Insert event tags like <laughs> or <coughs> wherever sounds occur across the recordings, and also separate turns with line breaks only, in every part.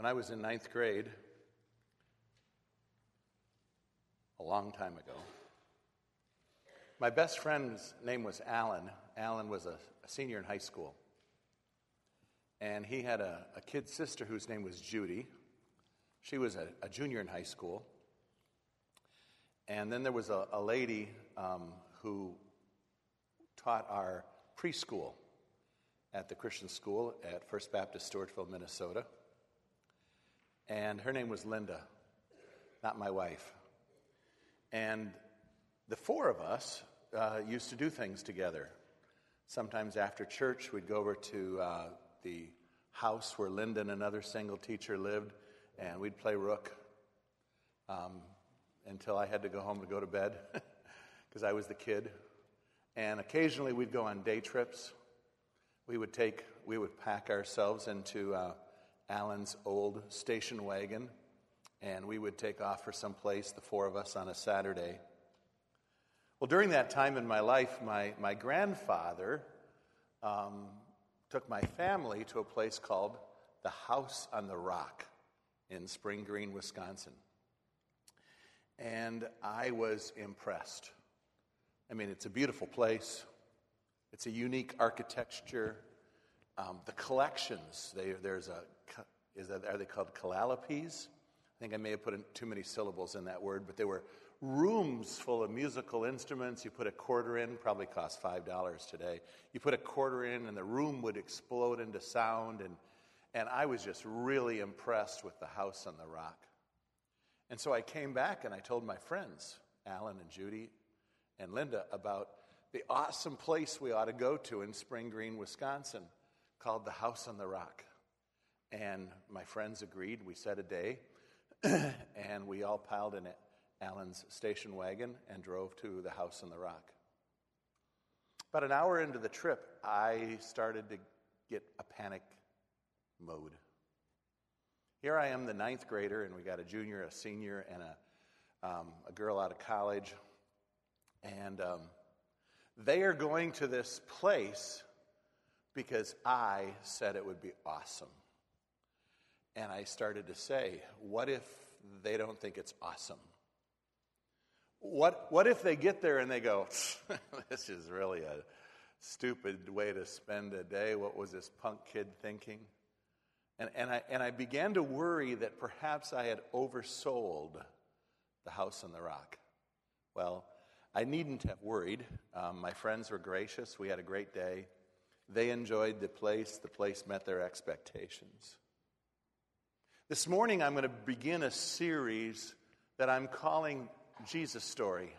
When I was in ninth grade, a long time ago, my best friend's name was Alan. Alan was a, a senior in high school. And he had a, a kid sister whose name was Judy. She was a, a junior in high school. And then there was a, a lady um, who taught our preschool at the Christian school at First Baptist Stewartville, Minnesota. And her name was Linda, not my wife. And the four of us uh, used to do things together. Sometimes after church, we'd go over to uh, the house where Linda and another single teacher lived, and we'd play rook um, until I had to go home to go to bed <laughs> because I was the kid. And occasionally we'd go on day trips. We would take, we would pack ourselves into uh, Alan's old station wagon, and we would take off for some place, the four of us, on a Saturday. Well, during that time in my life, my, my grandfather um, took my family to a place called the House on the Rock in Spring Green, Wisconsin. And I was impressed. I mean, it's a beautiful place, it's a unique architecture. Um, the collections, they, there's a, is that, are they called calalipes? I think I may have put in too many syllables in that word, but they were rooms full of musical instruments. You put a quarter in, probably cost $5 today. You put a quarter in, and the room would explode into sound. And, and I was just really impressed with the house on the rock. And so I came back and I told my friends, Alan and Judy and Linda, about the awesome place we ought to go to in Spring Green, Wisconsin, called the House on the Rock. And my friends agreed. We set a day, <clears throat> and we all piled in Alan's station wagon and drove to the house on the rock. About an hour into the trip, I started to get a panic mode. Here I am, the ninth grader, and we got a junior, a senior, and a, um, a girl out of college. And um, they are going to this place because I said it would be awesome. And I started to say, what if they don't think it's awesome? What, what if they get there and they go, <laughs> this is really a stupid way to spend a day? What was this punk kid thinking? And, and, I, and I began to worry that perhaps I had oversold the house on the rock. Well, I needn't have worried. Um, my friends were gracious. We had a great day. They enjoyed the place, the place met their expectations. This morning, I'm going to begin a series that I'm calling Jesus story.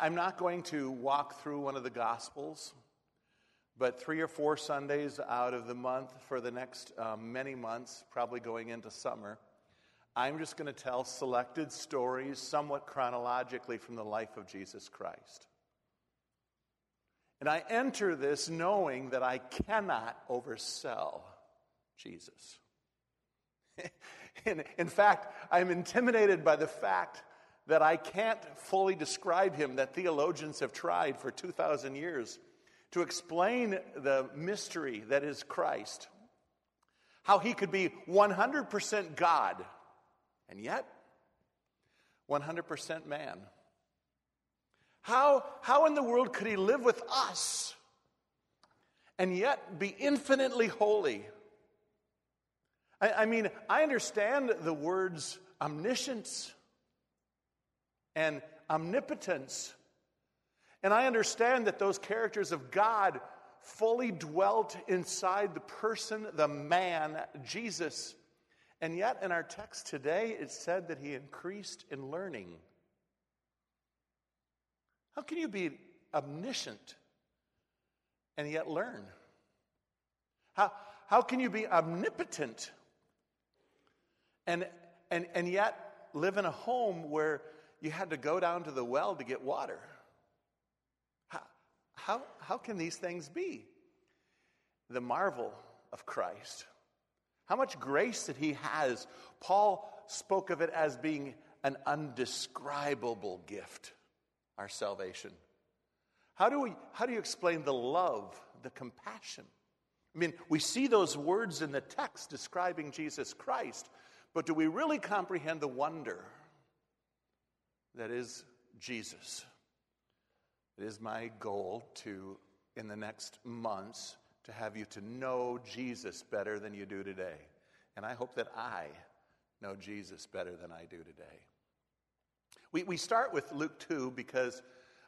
I'm not going to walk through one of the Gospels, but three or four Sundays out of the month for the next um, many months, probably going into summer, I'm just going to tell selected stories, somewhat chronologically, from the life of Jesus Christ. And I enter this knowing that I cannot oversell Jesus. <laughs> in, in fact, I'm intimidated by the fact that I can't fully describe him, that theologians have tried for 2,000 years to explain the mystery that is Christ. How he could be 100% God and yet 100% man. How, how in the world could he live with us and yet be infinitely holy? I, I mean, I understand the words omniscience and omnipotence. And I understand that those characters of God fully dwelt inside the person, the man, Jesus. And yet, in our text today, it said that he increased in learning. How can you be omniscient and yet learn? How, how can you be omnipotent and, and, and yet live in a home where you had to go down to the well to get water. How, how, how can these things be? The marvel of Christ. How much grace that he has. Paul spoke of it as being an undescribable gift, our salvation. How do, we, how do you explain the love, the compassion, I mean, we see those words in the text describing Jesus Christ, but do we really comprehend the wonder that is Jesus? It is my goal to, in the next months, to have you to know Jesus better than you do today. And I hope that I know Jesus better than I do today. We, we start with Luke 2 because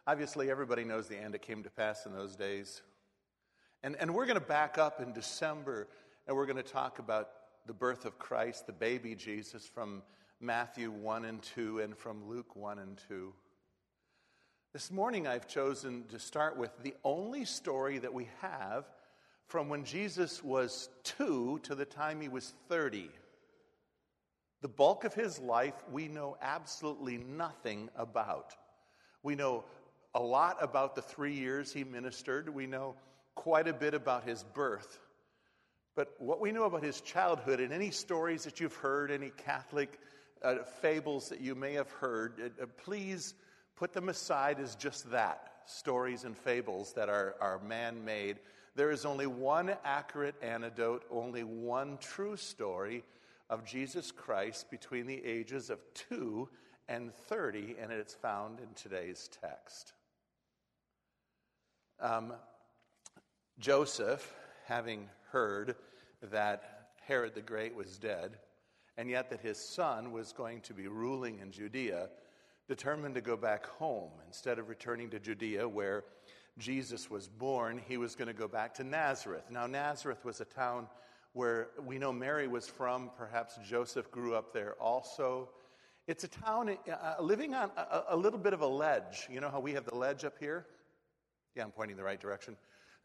obviously everybody knows the end. It came to pass in those days. And, and we're going to back up in December and we're going to talk about the birth of Christ, the baby Jesus, from Matthew 1 and 2 and from Luke 1 and 2. This morning I've chosen to start with the only story that we have from when Jesus was two to the time he was 30. The bulk of his life we know absolutely nothing about. We know a lot about the three years he ministered, we know quite a bit about his birth. But what we know about his childhood and any stories that you've heard, any Catholic uh, fables that you may have heard, uh, uh please put them aside as just that stories and fables that are, are man made there is only one accurate anecdote, only one true story of Jesus Christ between the ages of 2 and 30, and it's found in today's text. Um, Joseph, having heard that Herod the Great was dead, and yet that his son was going to be ruling in Judea, determined to go back home instead of returning to Judea, where Jesus was born, he was going to go back to Nazareth. Now, Nazareth was a town where we know Mary was from. Perhaps Joseph grew up there also. It's a town uh, living on a, a, little bit of a ledge. You know how we have the ledge up here? Yeah, I'm pointing the right direction.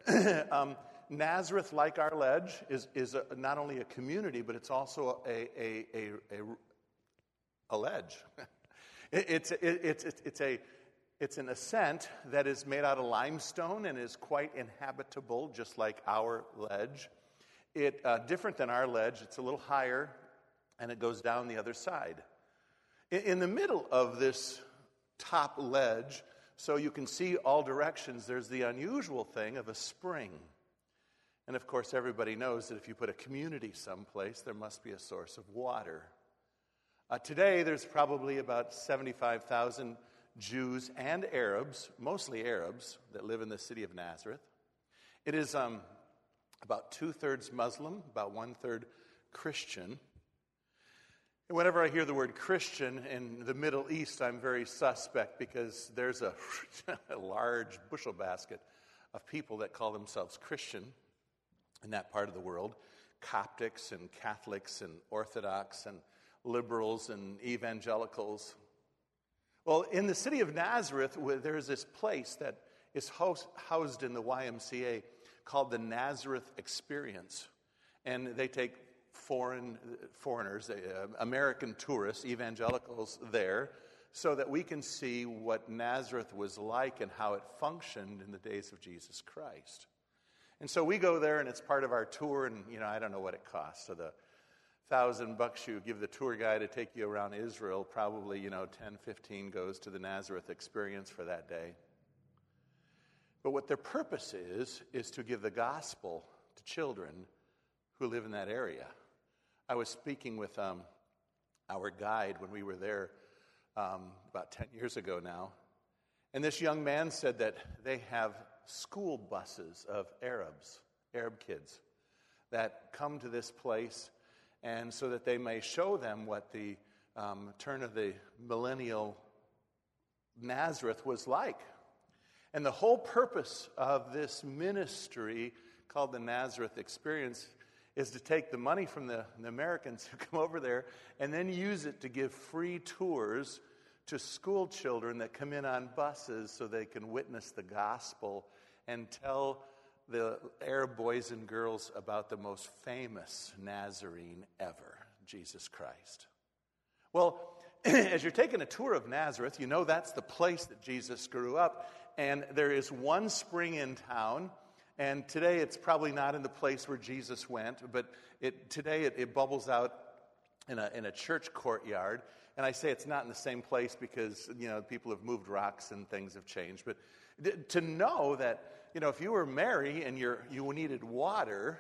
<laughs> um, Nazareth, like our ledge, is, is a, not only a community, but it's also a, a, a, a, a ledge. <laughs> it, it's, it, it's, it's a it's an ascent that is made out of limestone and is quite inhabitable, just like our ledge. It uh, different than our ledge. It's a little higher, and it goes down the other side. In, in the middle of this top ledge, so you can see all directions, there's the unusual thing of a spring. And of course, everybody knows that if you put a community someplace, there must be a source of water. Uh, today, there's probably about 75,000 Jews and Arabs, mostly Arabs, that live in the city of Nazareth. It is um, about two thirds Muslim, about one third Christian. And whenever I hear the word Christian in the Middle East, I'm very suspect because there's a, a <laughs> large bushel basket of people that call themselves Christian in that part of the world Coptics and Catholics and Orthodox and liberals and evangelicals well, in the city of Nazareth, there is this place that is housed in the YMCA called the Nazareth Experience. And they take foreign foreigners, uh, American tourists, evangelicals there, so that we can see what Nazareth was like and how it functioned in the days of Jesus Christ. And so we go there, and it's part of our tour, and you know I don't know what it costs. So the thousand bucks you give the tour guide to take you around Israel, probably, you know, 10, 15 goes to the Nazareth experience for that day. But what their purpose is, is to give the gospel to children who live in that area. I was speaking with um, our guide when we were there um, about 10 years ago now. And this young man said that they have school buses of Arabs, Arab kids, that come to this place and so that they may show them what the um, turn of the millennial Nazareth was like. And the whole purpose of this ministry called the Nazareth Experience is to take the money from the, the, Americans <laughs> who come over there and then use it to give free tours to school children that come in on buses so they can witness the gospel and tell the Arab boys and girls about the most famous Nazarene ever, Jesus Christ. Well, <clears throat> as you're taking a tour of Nazareth, you know that's the place that Jesus grew up. And there is one spring in town. And today it's probably not in the place where Jesus went, but it, today it, it bubbles out in a, in a church courtyard. And I say it's not in the same place because, you know, people have moved rocks and things have changed. But to know that you know, if you were Mary and you you needed water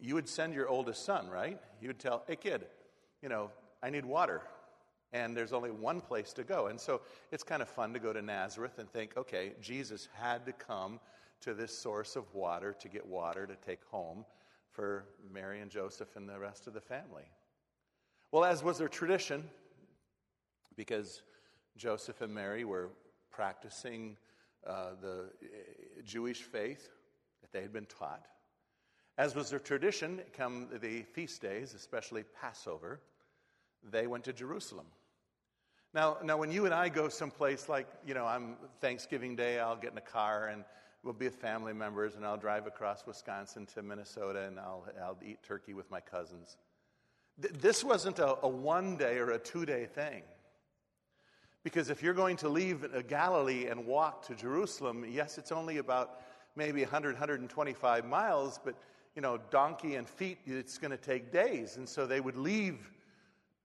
you would send your oldest son, right? You would tell, hey, kid, you know, I need water. And there's only one place to go. And so it's kind of fun to go to Nazareth and think, okay, Jesus had to come to this source of water to get water to take home for Mary and Joseph and the rest of the family. Well, as was their tradition, because Joseph and Mary were practicing uh, the uh, Jewish faith that they had been taught, as was their tradition, come the feast days, especially Passover, they went to Jerusalem. Now, now, when you and I go someplace like, you know, I'm Thanksgiving Day, I'll get in a car and we'll be with family members, and I'll drive across Wisconsin to Minnesota, and I'll, I'll eat turkey with my cousins. Th- this wasn't a, a one day or a two day thing. Because if you're going to leave Galilee and walk to Jerusalem, yes, it's only about maybe 100, 125 miles, but you know, donkey and feet, it's going to take days. And so they would leave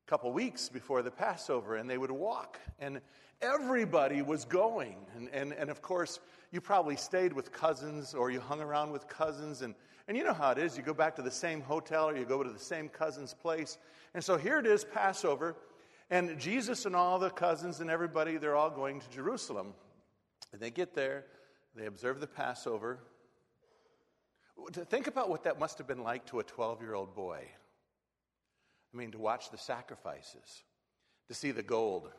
a couple weeks before the Passover and they would walk. And everybody was going. And, and, and of course, you probably stayed with cousins or you hung around with cousins. And, and you know how it is. You go back to the same hotel or you go to the same cousin's place. And so here it is, Passover. And Jesus and all the cousins and everybody, they're all going to Jerusalem. And they get there, they observe the Passover, Think about what that must have been like to a 12 year old boy. I mean, to watch the sacrifices, to see the gold.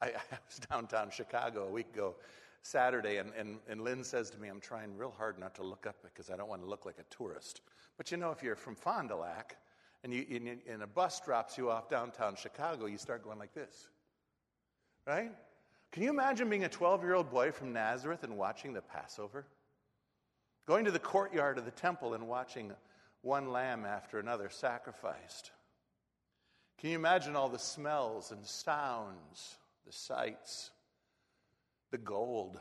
I, <laughs> I was downtown Chicago a week ago, Saturday, and, and, and Lynn says to me, I'm trying real hard not to look up because I don't want to look like a tourist. But you know, if you're from Fond du Lac and, you, and, and a bus drops you off downtown Chicago, you start going like this. Right? Can you imagine being a 12 year old boy from Nazareth and watching the Passover? Going to the courtyard of the temple and watching one lamb after another sacrificed. Can you imagine all the smells and sounds, the sights, the gold,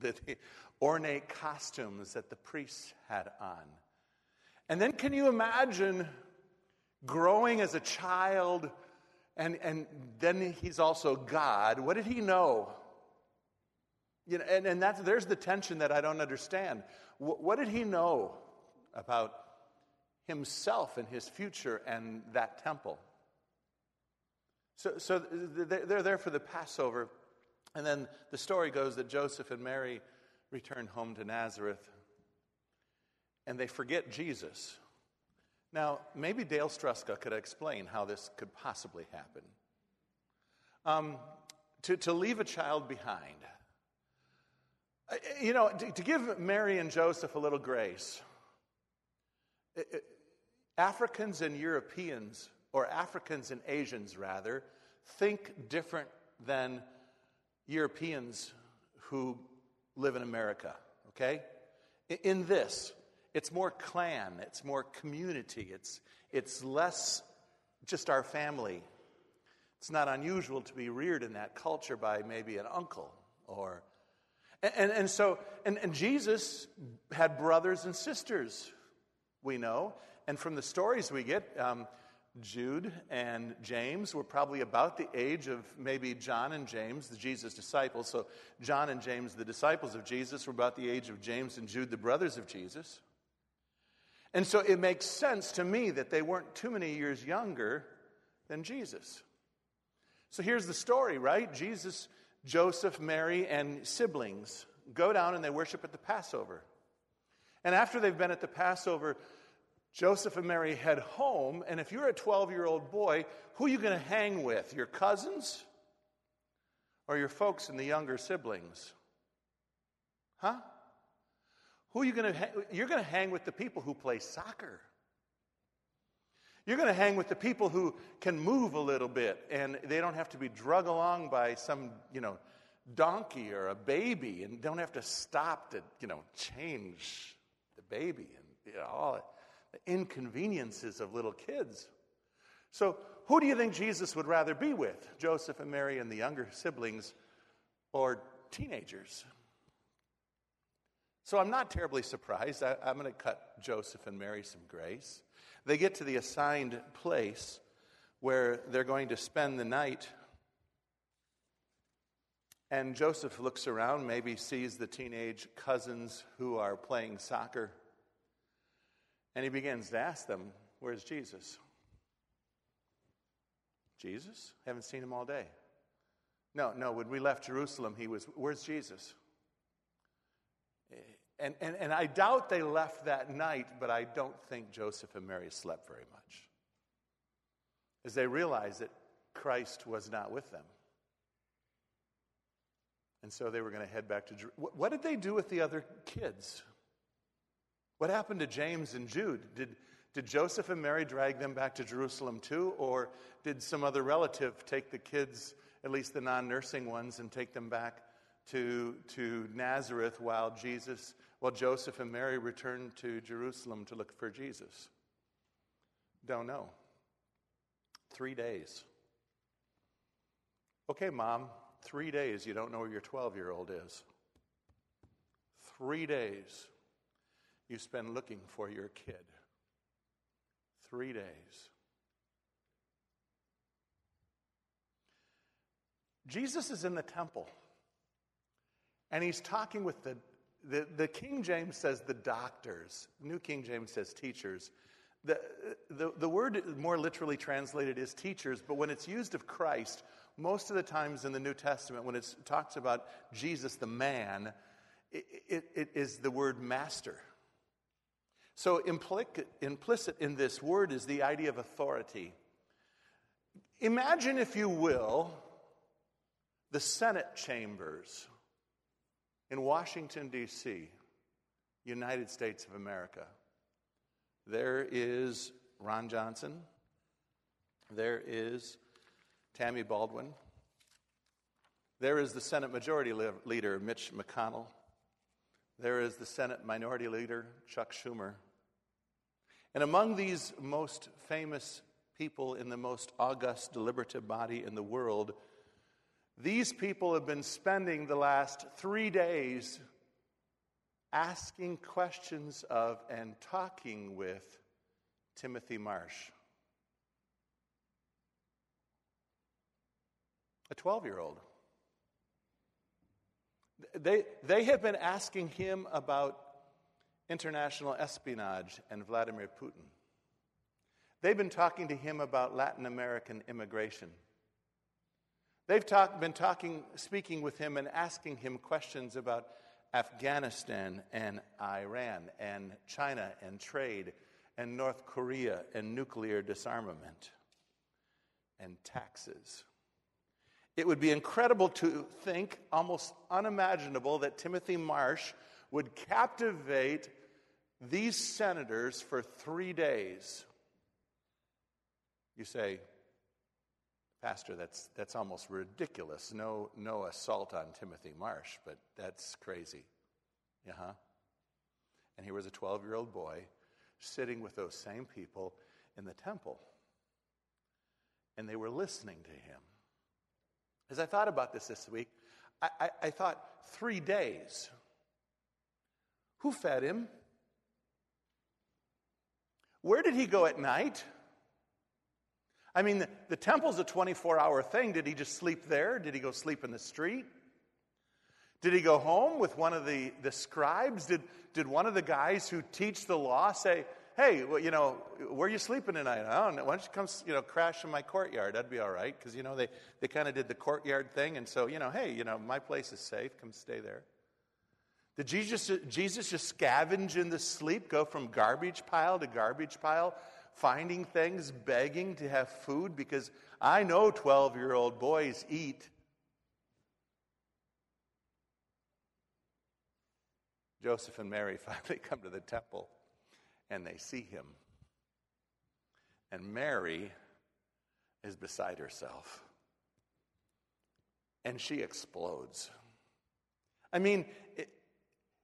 the <laughs> ornate costumes that the priests had on? And then can you imagine growing as a child and, and then he's also God? What did he know? You know, and, and that's, there's the tension that I don't understand. W- what did he know about himself and his future and that temple? So, so they're there for the Passover. And then the story goes that Joseph and Mary return home to Nazareth and they forget Jesus. Now, maybe Dale Struska could explain how this could possibly happen. Um, to, to leave a child behind, you know, to, to give Mary and Joseph a little grace, Africans and Europeans, or Africans and Asians rather, think different than Europeans who live in America, okay? In this, it's more clan, it's more community, it's, it's less just our family. It's not unusual to be reared in that culture by maybe an uncle or and, and, so, and, and Jesus had brothers and sisters, we know. And from the stories we get, um, Jude and James were probably about the age of maybe John and James, the Jesus disciples. So, John and James, the disciples of Jesus, were about the age of James and Jude, the brothers of Jesus. And so, it makes sense to me that they weren't too many years younger than Jesus. So, here's the story, right? Jesus Joseph, Mary, and siblings go down and they worship at the Passover. And after they've been at the Passover, Joseph and Mary head home. And if you're a 12 year old boy, who are you going to hang with? Your cousins or your folks and the younger siblings? Huh? Who are you going to hang? You're going to hang with the people who play soccer. You're going to hang with the people who can move a little bit and they don't have to be drug along by some, you know, donkey or a baby and don't have to stop to, you know, change the baby and you know, all the inconveniences of little kids. So, who do you think Jesus would rather be with? Joseph and Mary and the younger siblings or teenagers? So, I'm not terribly surprised. I, am going to cut Joseph and Mary some grace. They get to the assigned place where they're going to spend the night. And Joseph looks around, maybe sees the teenage cousins who are playing soccer. And he begins to ask them, Where's Jesus? Jesus? Haven't seen him all day. No, no, when we left Jerusalem, he was, Where's Jesus? Eh, and, and, and I doubt they left that night, but I don't think Joseph and Mary slept very much. As they realized that Christ was not with them. And so they were going to head back to Jerusalem. What did they do with the other kids? What happened to James and Jude? Did, did Joseph and Mary drag them back to Jerusalem too? Or did some other relative take the kids, at least the non nursing ones, and take them back to, to Nazareth while Jesus, while Joseph and Mary returned to Jerusalem to look for Jesus? Don't know. Three days. Okay, mom, three days you don't know where your 12 year old is. Three days you spend looking for your kid. Three days. Jesus is in the temple and he's talking with the, the, the King James says the doctors, New King James says teachers. The, the, the word more literally translated is teachers, but when it's used of Christ, most of the times in the New Testament, when it talks about Jesus the man, it, it, it is the word master. So, implicit in this word is the idea of authority. Imagine, if you will, the Senate chambers in Washington, D.C., United States of America. There is Ron Johnson. There is Tammy Baldwin. There is the Senate Majority Leader, Mitch McConnell. There is the Senate Minority Leader, Chuck Schumer. And among these most famous people in the most august deliberative body in the world, these people have been spending the last three days asking questions of and talking with Timothy Marsh. A 12 year old. They, they have been asking him about international espionage and Vladimir Putin. They've been talking to him about Latin American immigration. They've talk, been talking, speaking with him and asking him questions about Afghanistan and Iran and China and trade and North Korea and nuclear disarmament and taxes. It would be incredible to think, almost unimaginable, that Timothy Marsh would captivate these senators for three days. You say, Pastor, that's, that's almost ridiculous. No, no assault on Timothy Marsh, but that's crazy. Yeah, huh? And here was a 12 year old boy sitting with those same people in the temple. And they were listening to him. As I thought about this this week, I, I, I thought three days. Who fed him? Where did he go at night? I mean, the, the temple's a 24 hour thing. Did he just sleep there? Did he go sleep in the street? Did he go home with one of the, the scribes? Did, did one of the guys who teach the law say, hey, well, you know, where are you sleeping tonight? I don't know. Why don't you come, you know, crash in my courtyard? That'd be all right. Because, you know, they, they kind of did the courtyard thing. And so, you know, hey, you know, my place is safe. Come stay there. Did Jesus, Jesus just scavenge in the sleep, go from garbage pile to garbage pile, finding things, begging to have food? Because I know 12 year old boys eat. Joseph and Mary <laughs> finally come to the temple and they see him. And Mary is beside herself. And she explodes. I mean, it,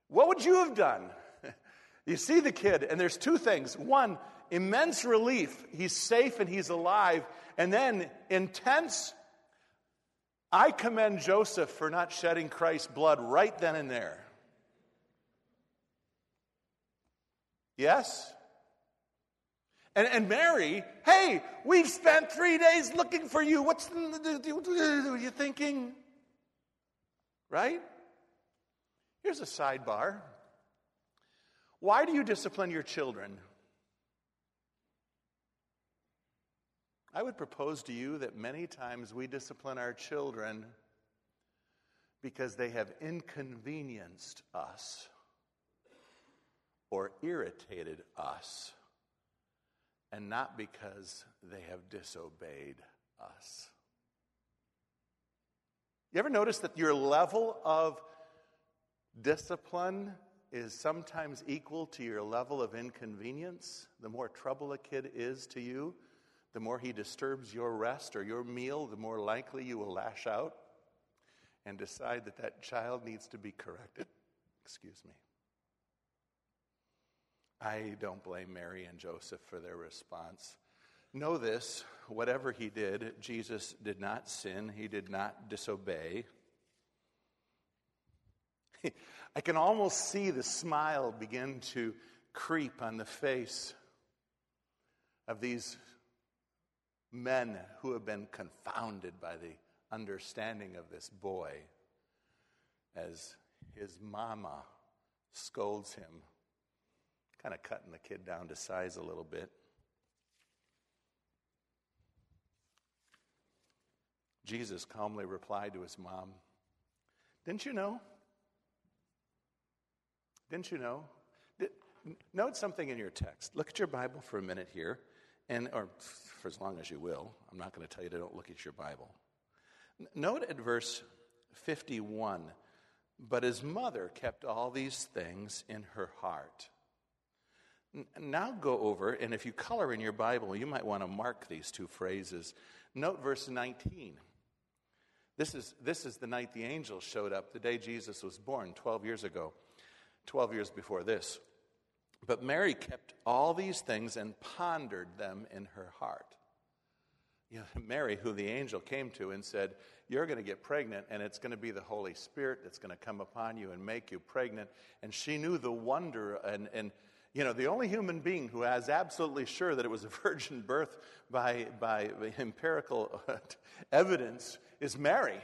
what would you have done? <laughs> you see the kid, and there's two things. One, immense relief. He's safe and he's alive. And then intense. I commend Joseph for not shedding Christ's blood right then and there. Yes? And, and Mary, hey, we've spent three days looking for you. What's the, you thinking? Right? Here's a sidebar. Why do you discipline your children? I would propose to you that many times we discipline our children because they have inconvenienced us or irritated us, and not because they have disobeyed us. You ever notice that your level of discipline is sometimes equal to your level of inconvenience? The more trouble a kid is to you, the more he disturbs your rest or your meal, the more likely you will lash out and decide that that child needs to be corrected. Excuse me. I don't blame Mary and Joseph for their response. Know this whatever he did, Jesus did not sin, he did not disobey. <laughs> I can almost see the smile begin to creep on the face of these men who have been confounded by the understanding of this boy as his mama scolds him, kind of cutting the kid down to size a little bit. Jesus calmly replied to his mom, Didn't you know? Didn't you know? Did, note something in your text. Look at your Bible for a minute here, and or for as long as you will. I'm not going to tell you to don't look at your Bible. Note at verse 51 But his mother kept all these things in her heart. Now go over, and if you color in your Bible, you might want to mark these two phrases. Note verse 19. This is, this is the night the angel showed up, the day Jesus was born, 12 years ago, 12 years before this. But Mary kept all these things and pondered them in her heart. You know, <laughs> Mary, who the angel came to and said, You're going to get pregnant, and it's going to be the Holy Spirit that's going to come upon you and make you pregnant. And she knew the wonder and, and you know, the only human being who has absolutely sure that it was a <laughs> virgin birth by, by empirical evidence is Mary.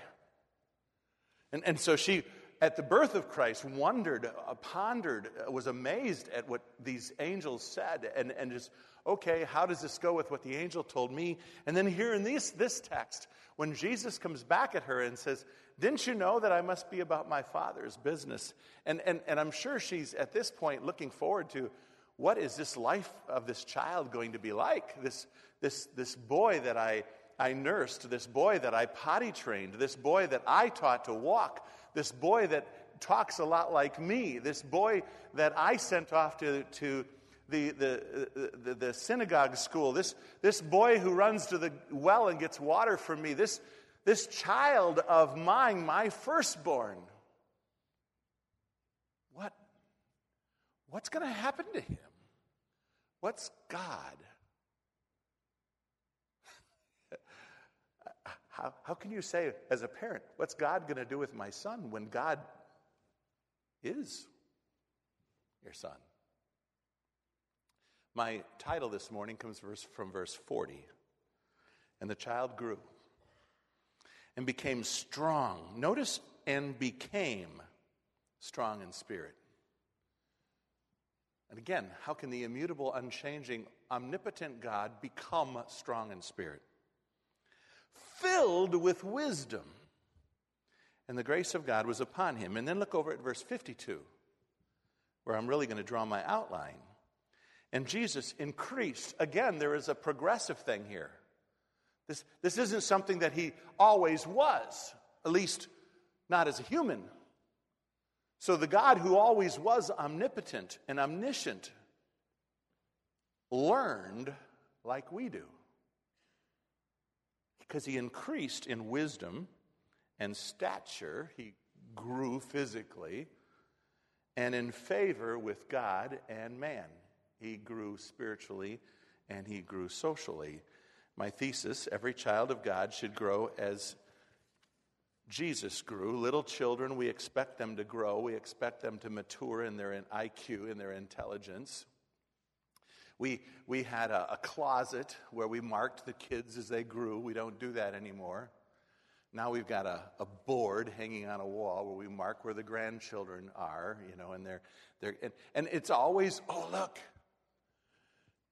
And, and so she, at the birth of Christ, wondered, uh, pondered, uh, was amazed at what these angels said, and, and just, okay, how does this go with what the angel told me? And then here in this, this text, when Jesus comes back at her and says, Didn't you know that I must be about my Father's business? And, and, and I'm sure she's at this point looking forward to what is this life of this child going to be like? This, this, this boy that I, I nursed, this boy that I potty trained, this boy that I taught to walk, this boy that talks a lot like me, this boy that I sent off to, to the, the, the, the, synagogue school, this, this boy who runs to the well and gets water from me, this, this child of mine, my firstborn. What, what's going to happen to him? What's God? <laughs> how, how can you say, as a parent, what's God going to do with my son when God is your son? My title this morning comes from verse 40. And the child grew and became strong. Notice, and became strong in spirit. And again, how can the immutable, unchanging, omnipotent God become strong in spirit? Filled with wisdom. And the grace of God was upon him. And then look over at verse 52, where I'm really going to draw my outline. And Jesus increased. Again, there is a progressive thing here. This, this isn't something that he always was, at least not as a human. So the God who always was omnipotent and omniscient learned like we do. Because he increased in wisdom and stature, he grew physically, and in favor with God and man. He grew spiritually and he grew socially. My thesis every child of God should grow as Jesus grew. Little children, we expect them to grow, we expect them to mature in their IQ, in their intelligence. We, we had a, a closet where we marked the kids as they grew. We don't do that anymore. Now we've got a, a board hanging on a wall where we mark where the grandchildren are, you know, and they're, they're and, and it's always, oh, look,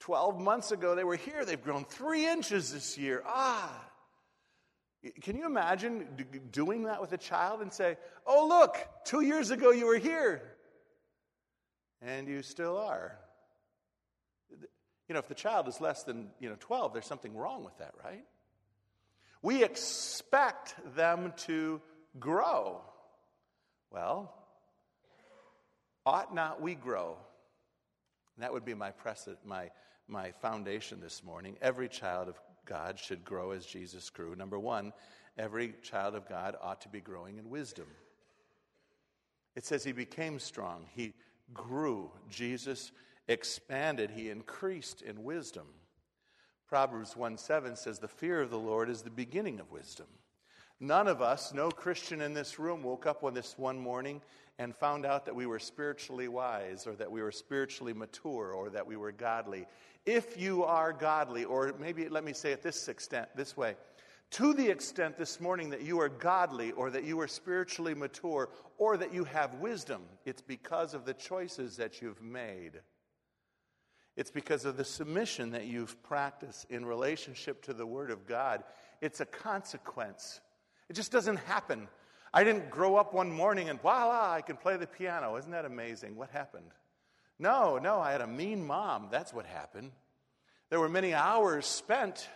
12 months ago they were here. They've grown three inches this year. Ah. Can you imagine doing that with a child and say, Oh, look, two years ago you were here, and you still are? You know, if the child is less than, you know, 12, there's something wrong with that, right? We expect them to grow. Well, ought not we grow? And that would be my, precedent, my, my foundation this morning. Every child of God should grow as Jesus grew. Number one, every child of God ought to be growing in wisdom. It says he became strong, he grew. Jesus expanded, he increased in wisdom. Proverbs 1 7 says, The fear of the Lord is the beginning of wisdom. None of us, no Christian in this room, woke up on this one morning and found out that we were spiritually wise or that we were spiritually mature or that we were godly. If you are godly, or maybe let me say it this extent, this way, to the extent this morning that you are godly or that you are spiritually mature or that you have wisdom, it's because of the choices that you've made. It's because of the submission that you've practiced in relationship to the Word of God. It's a consequence. It just doesn't happen. I didn't grow up one morning and voila, I can play the piano. Isn't that amazing? What happened? No, no, I had a mean mom. That's what happened. There were many hours spent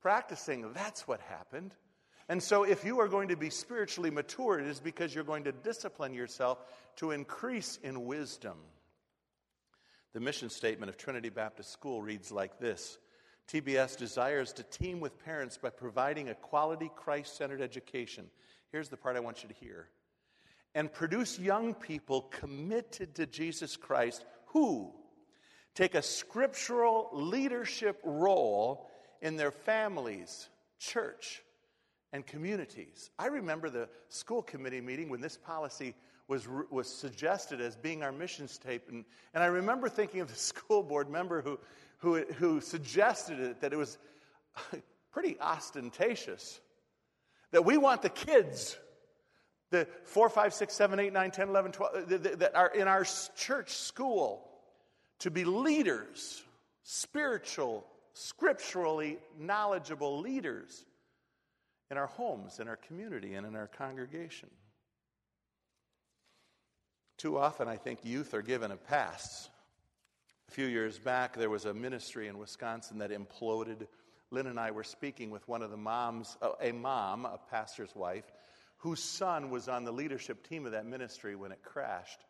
practicing. That's what happened. And so, if you are going to be spiritually mature, it is because you're going to discipline yourself to increase in wisdom. The mission statement of Trinity Baptist School reads like this TBS desires to team with parents by providing a quality Christ centered education. Here's the part I want you to hear and produce young people committed to Jesus Christ who take a scriptural leadership role in their families, church, and communities. I remember the school committee meeting when this policy was, was suggested as being our mission statement. And I remember thinking of the <laughs> school board member who, who, who suggested it, that it was <laughs> pretty ostentatious. That we want the kids the 4, 5, 6, 7, 8, 9, 10, 11, 12, that are in our church school to be leaders, spiritual, scripturally knowledgeable leaders in our homes, in our community, and in our congregation. Too often, I think youth are given a pass. A few years back, there was a ministry in Wisconsin that imploded. Lynn and I were speaking with one of the moms, a mom, a pastor's wife, whose son was on the leadership team of that ministry when it crashed.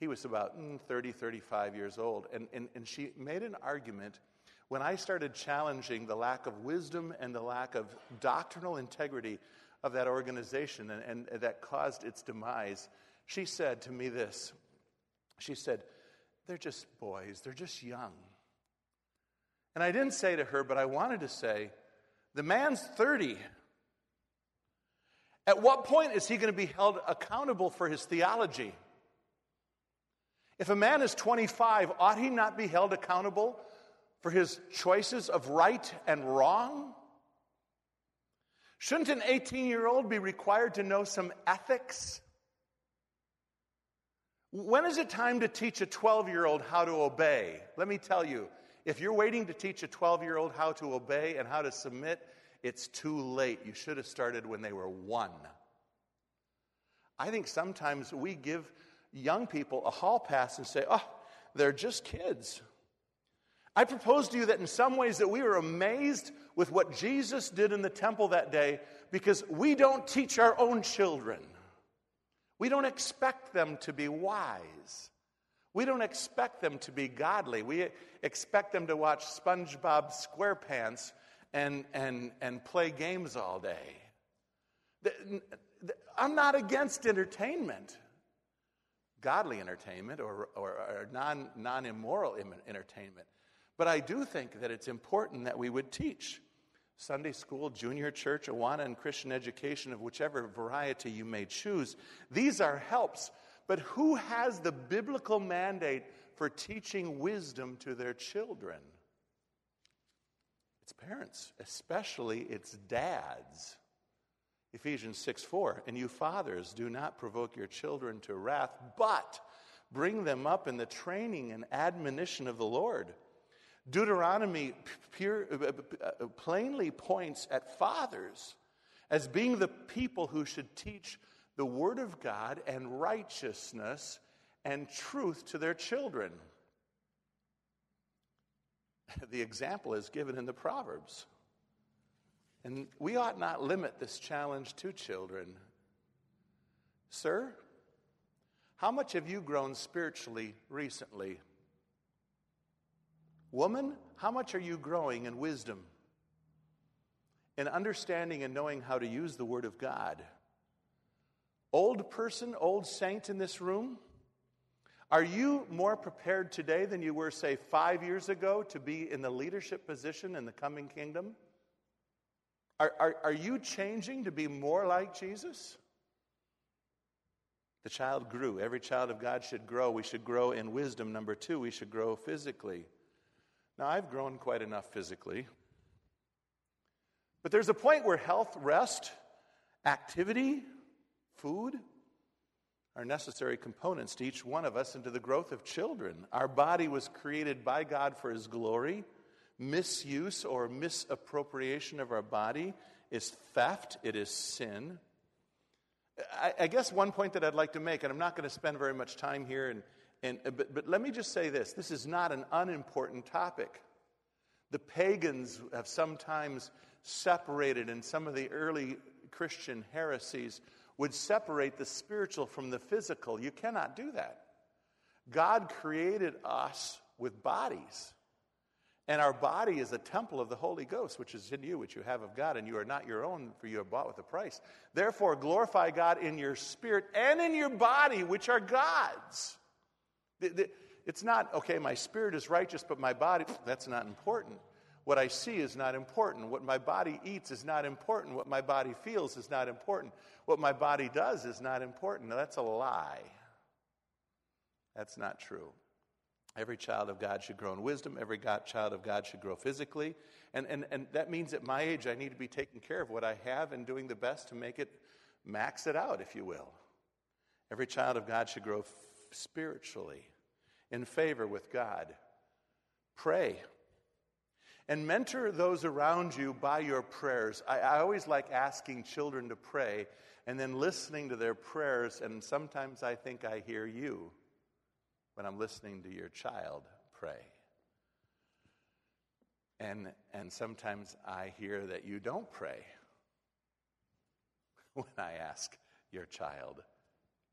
He was about mm, 30, 35 years old. And, and, and she made an argument when I started challenging the lack of wisdom and the lack of doctrinal integrity of that organization and, and that caused its demise. She said to me this She said, They're just boys, they're just young. And I didn't say to her, but I wanted to say, The man's 30. At what point is he going to be held accountable for his theology? If a man is 25, ought he not be held accountable for his choices of right and wrong? Shouldn't an 18 year old be required to know some ethics? When is it time to teach a 12 year old how to obey? Let me tell you, if you're waiting to teach a 12 year old how to obey and how to submit, it's too late. You should have started when they were one. I think sometimes we give young people a hall pass and say, oh, they're just kids. I propose to you that in some ways that we are amazed with what Jesus did in the temple that day because we don't teach our own children. We don't expect them to be wise. We don't expect them to be godly. We expect them to watch SpongeBob SquarePants and, and, and play games all day. I'm not against entertainment, godly entertainment or, or, or non, immoral entertainment. But I do think that it's important that we would teach Sunday school, junior church, Awana, and Christian education of whichever variety you may choose. These are helps. But who has the biblical mandate for teaching wisdom to their children? It's parents, especially its dads. Ephesians 6 4. And you fathers, do not provoke your children to wrath, but bring them up in the training and admonition of the Lord. Deuteronomy pure, uh, uh, plainly points at fathers as being the people who should teach the Word of God and righteousness and truth to their children. <laughs> The example is given in the Proverbs. And we ought not limit this challenge to children. Sir, how much have you grown spiritually recently? Woman, how much are you growing in wisdom? In understanding and knowing how to use the Word of God? Old person, old saint in this room, are you more prepared today than you were, say, five years ago to be in the leadership position in the coming kingdom? Are, are, are you changing to be more like Jesus? The child grew. Every child of God should grow. We should grow in wisdom. Number two, we should grow physically. Now, I've grown quite enough physically. But there's a point where health, rest, activity, food are necessary components to each one of us and to the growth of children. Our body was created by God for His glory. Misuse or misappropriation of our body is theft, it is sin. I, I guess one point that I'd like to make, and I'm not going to spend very much time here, and, and, uh, but, but let me just say this this is not an unimportant topic. The pagans have sometimes separated and some of the early Christian heresies would separate the spiritual from the physical. You cannot do that. God created us with bodies. And our body is a temple of the Holy Ghost, which is in you, which you have of God, and you are not your own, for you are bought with a price. Therefore, glorify God in your spirit and in your body, which are God's. It's not, okay, my spirit is righteous, but my body, that's not important. What I see is not important. What my body eats is not important. What my body feels is not important. What my body does is not important. Now, that's a lie. That's not true. Every child of God should grow in wisdom. Every God, child of God should grow physically. And, and, and that means at my age, I need to be taking care of what I have and doing the best to make it max it out, if you will. Every child of God should grow f- spiritually in favor with God. Pray. And mentor those around you by your prayers. I, I always like asking children to pray and then listening to their prayers, and sometimes I think I hear you when I'm listening to your child pray. And, and sometimes I hear that you don't pray <laughs> when I ask your child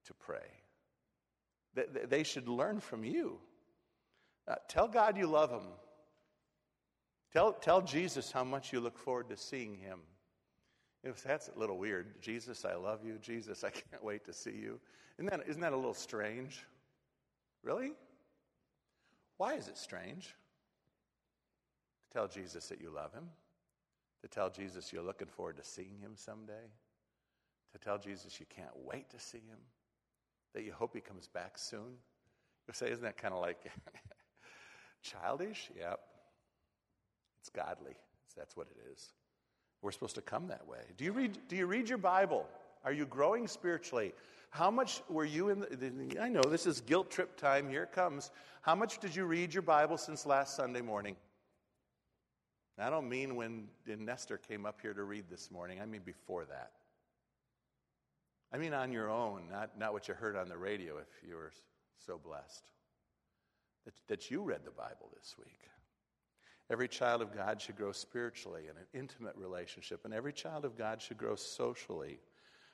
to pray. They, they should learn from you. Uh, tell God you love him. Tell, tell Jesus how much you look forward to seeing him. If that's a little weird. Jesus, I love you. Jesus, I <laughs> can't wait to see you. Isn't that, isn't that a little strange? Really? Why is it strange to tell Jesus that you love him? To tell Jesus you're looking forward to seeing him someday? To tell Jesus you can't wait to see him? That you hope he comes back soon? You'll say, isn't that kind of like <laughs> childish? Yep. It's godly. That's what it is. We're supposed to come that way. Do you read, do you read your Bible? Are you growing spiritually? How much were you in the, I know this is guilt trip time. Here it comes. How much did you read your Bible since last Sunday morning? I don't mean when Nestor came up here to read this morning. I mean before that. I mean on your own, not, not what you heard on the radio if you were so blessed. That, that you read the Bible this week. Every child of God should grow spiritually in an intimate relationship, and every child of God should grow socially.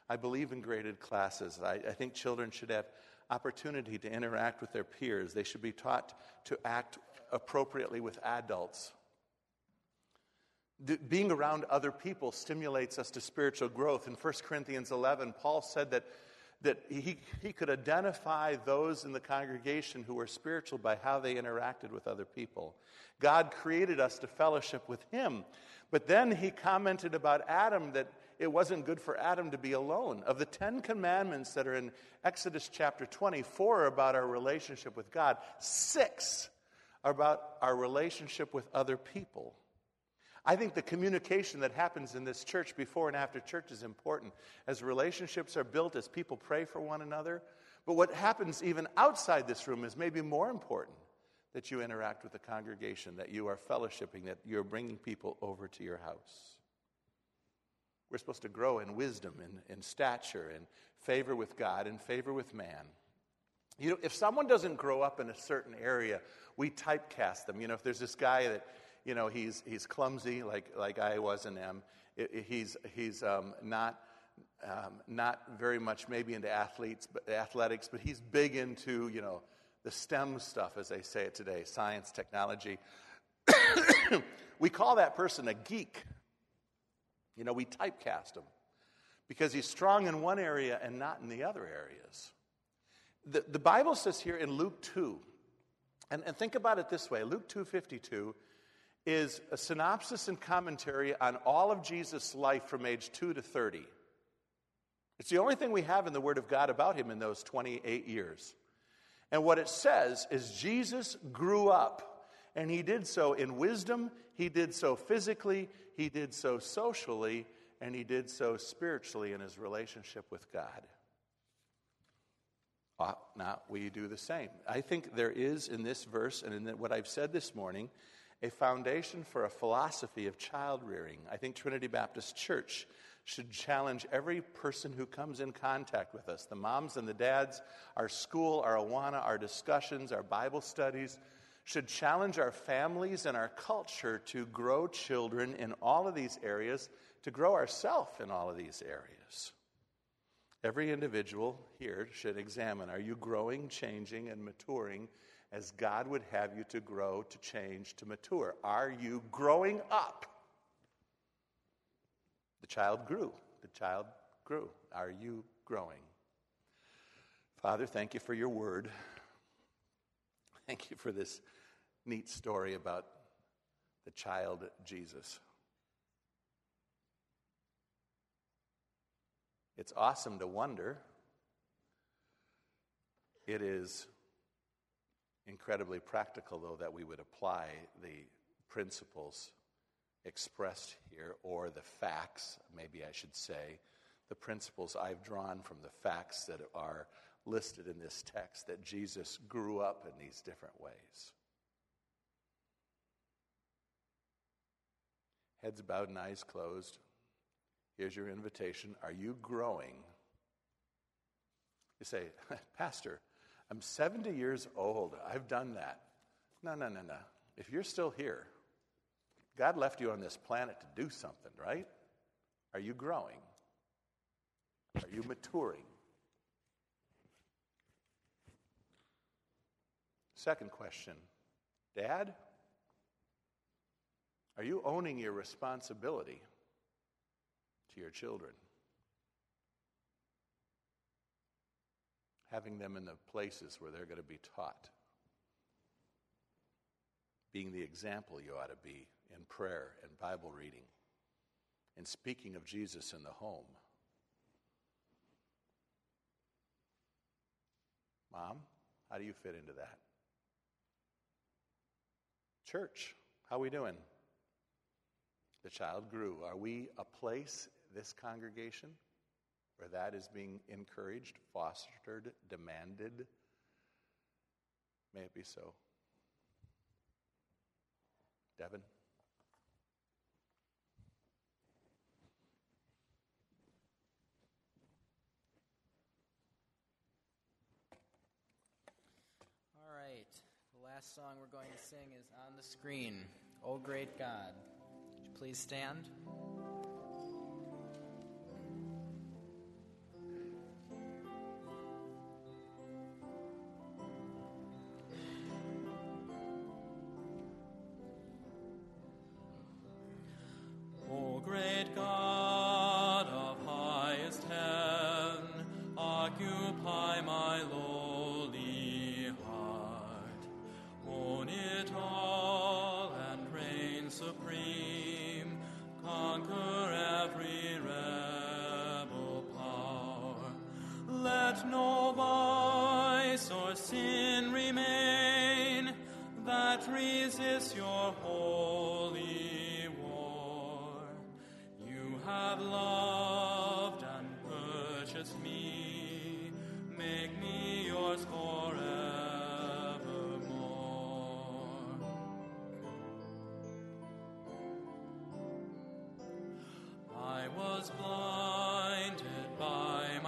I believe in graded classes. I, I think children should have opportunity to interact with their peers. They should be taught to act appropriately with adults. Being around other people stimulates us to spiritual growth. In 1 Corinthians 11, Paul said that, that he, he could identify those in the congregation who were spiritual by how they interacted with other people. God created us to fellowship with him. But then he commented about Adam that it wasn't good for Adam to be alone. Of the Ten Commandments that are in Exodus chapter 24 are about our relationship with God, six are about our relationship with other people. I think the communication that happens in this church before and after church is important. As relationships are built, as people pray for one another. But what happens even outside this room is maybe more important that you interact with the congregation, that you are fellowshipping, that you're bringing people over to your house. We're supposed to grow in wisdom, in, in stature, in favor with God, in favor with man. You know, if someone doesn't grow up in a certain area, we typecast them. You know, if there's this guy that, you know, he's, he's clumsy, like, like I was and it, he's, he's um, not, um, not very much maybe into athletes, but, athletics, but he's big into, you know, the STEM stuff, as they say it today science, technology. <coughs> we call that person a geek. You know, we typecast him because he's strong in one area and not in the other areas. The, the Bible says here in Luke 2, and, and think about it this way Luke 2.52 is a synopsis and commentary on all of Jesus' life from age 2 to 30. It's the only thing we have in the Word of God about him in those 28 years. And what it says is Jesus grew up, and he did so in wisdom, he did so physically, he did so socially, and he did so spiritually in his relationship with God. Ought not we do the same? I think there is in this verse and in what I've said this morning a foundation for a philosophy of child rearing. I think Trinity Baptist Church should challenge every person who comes in contact with us the moms and the dads, our school, our Awana, our discussions, our Bible studies should challenge our families and our culture to grow children in all of these areas, to grow ourselves in all of these areas. Every individual here should examine are you growing, changing, and maturing as God would have you to grow, to change, to mature? Are you growing up? The child grew. The child grew. Are you growing? Father, thank you for your word. Thank you for this neat story about the child Jesus. It's awesome to wonder. It is incredibly practical, though, that we would apply the principles expressed here, or the facts, maybe I should say, the principles I've drawn from the facts that are listed in this text, that Jesus grew up in these different ways. Heads bowed and eyes closed. Here's your invitation. Are you growing? You say, <laughs> Pastor, I'm 70 years old. I've done that. No, no, no, no. If you're still here, God left you on this planet to do something, right? Are you growing? Are you maturing? Second question Dad, are you owning your responsibility to your children? Having them in the places where they're going to be taught. Being the example you ought to be in prayer and Bible reading. And speaking of Jesus in the home. Mom, how do you fit into that? Church, how are we doing? The child grew. Are we a place, this congregation, where that is being encouraged, fostered, demanded? May it be so. Devin?
All right. The last song we're going to sing is on the screen. Oh, great God. Please stand.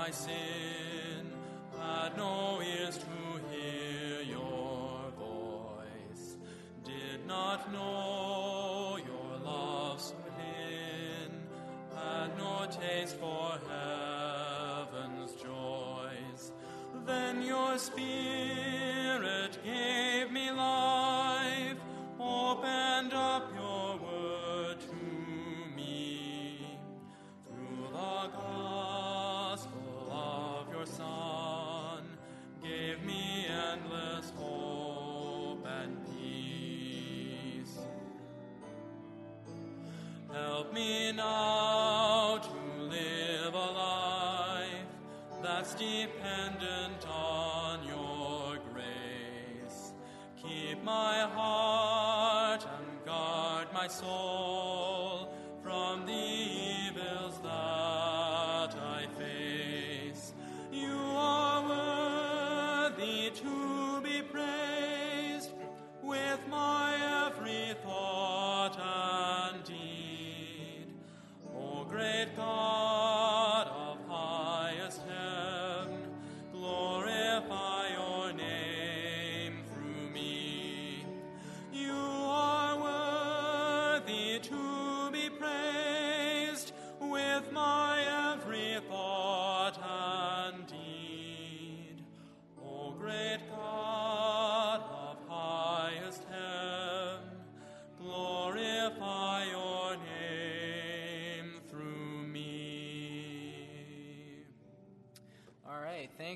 my sin, had no ears to hear your voice, did not know your love's within, had no taste for heaven's joys. Then your spirit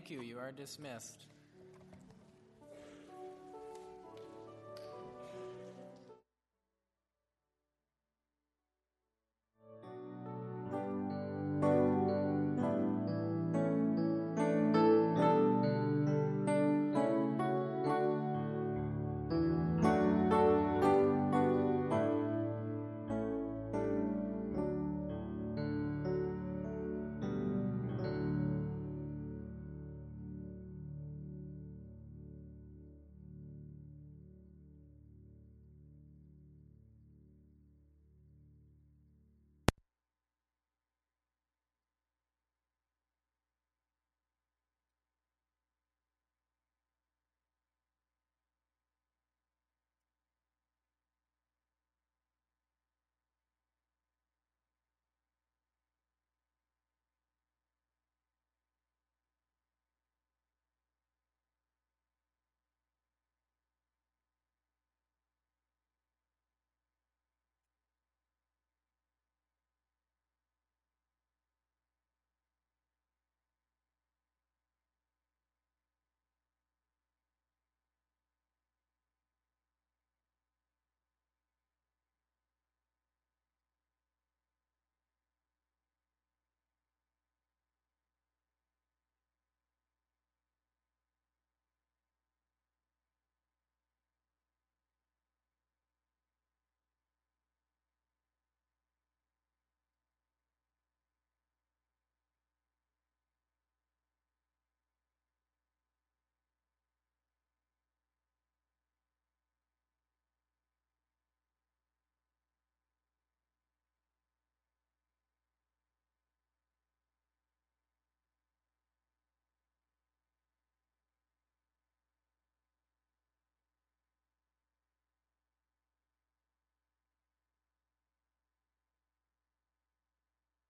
Thank you. You are dismissed.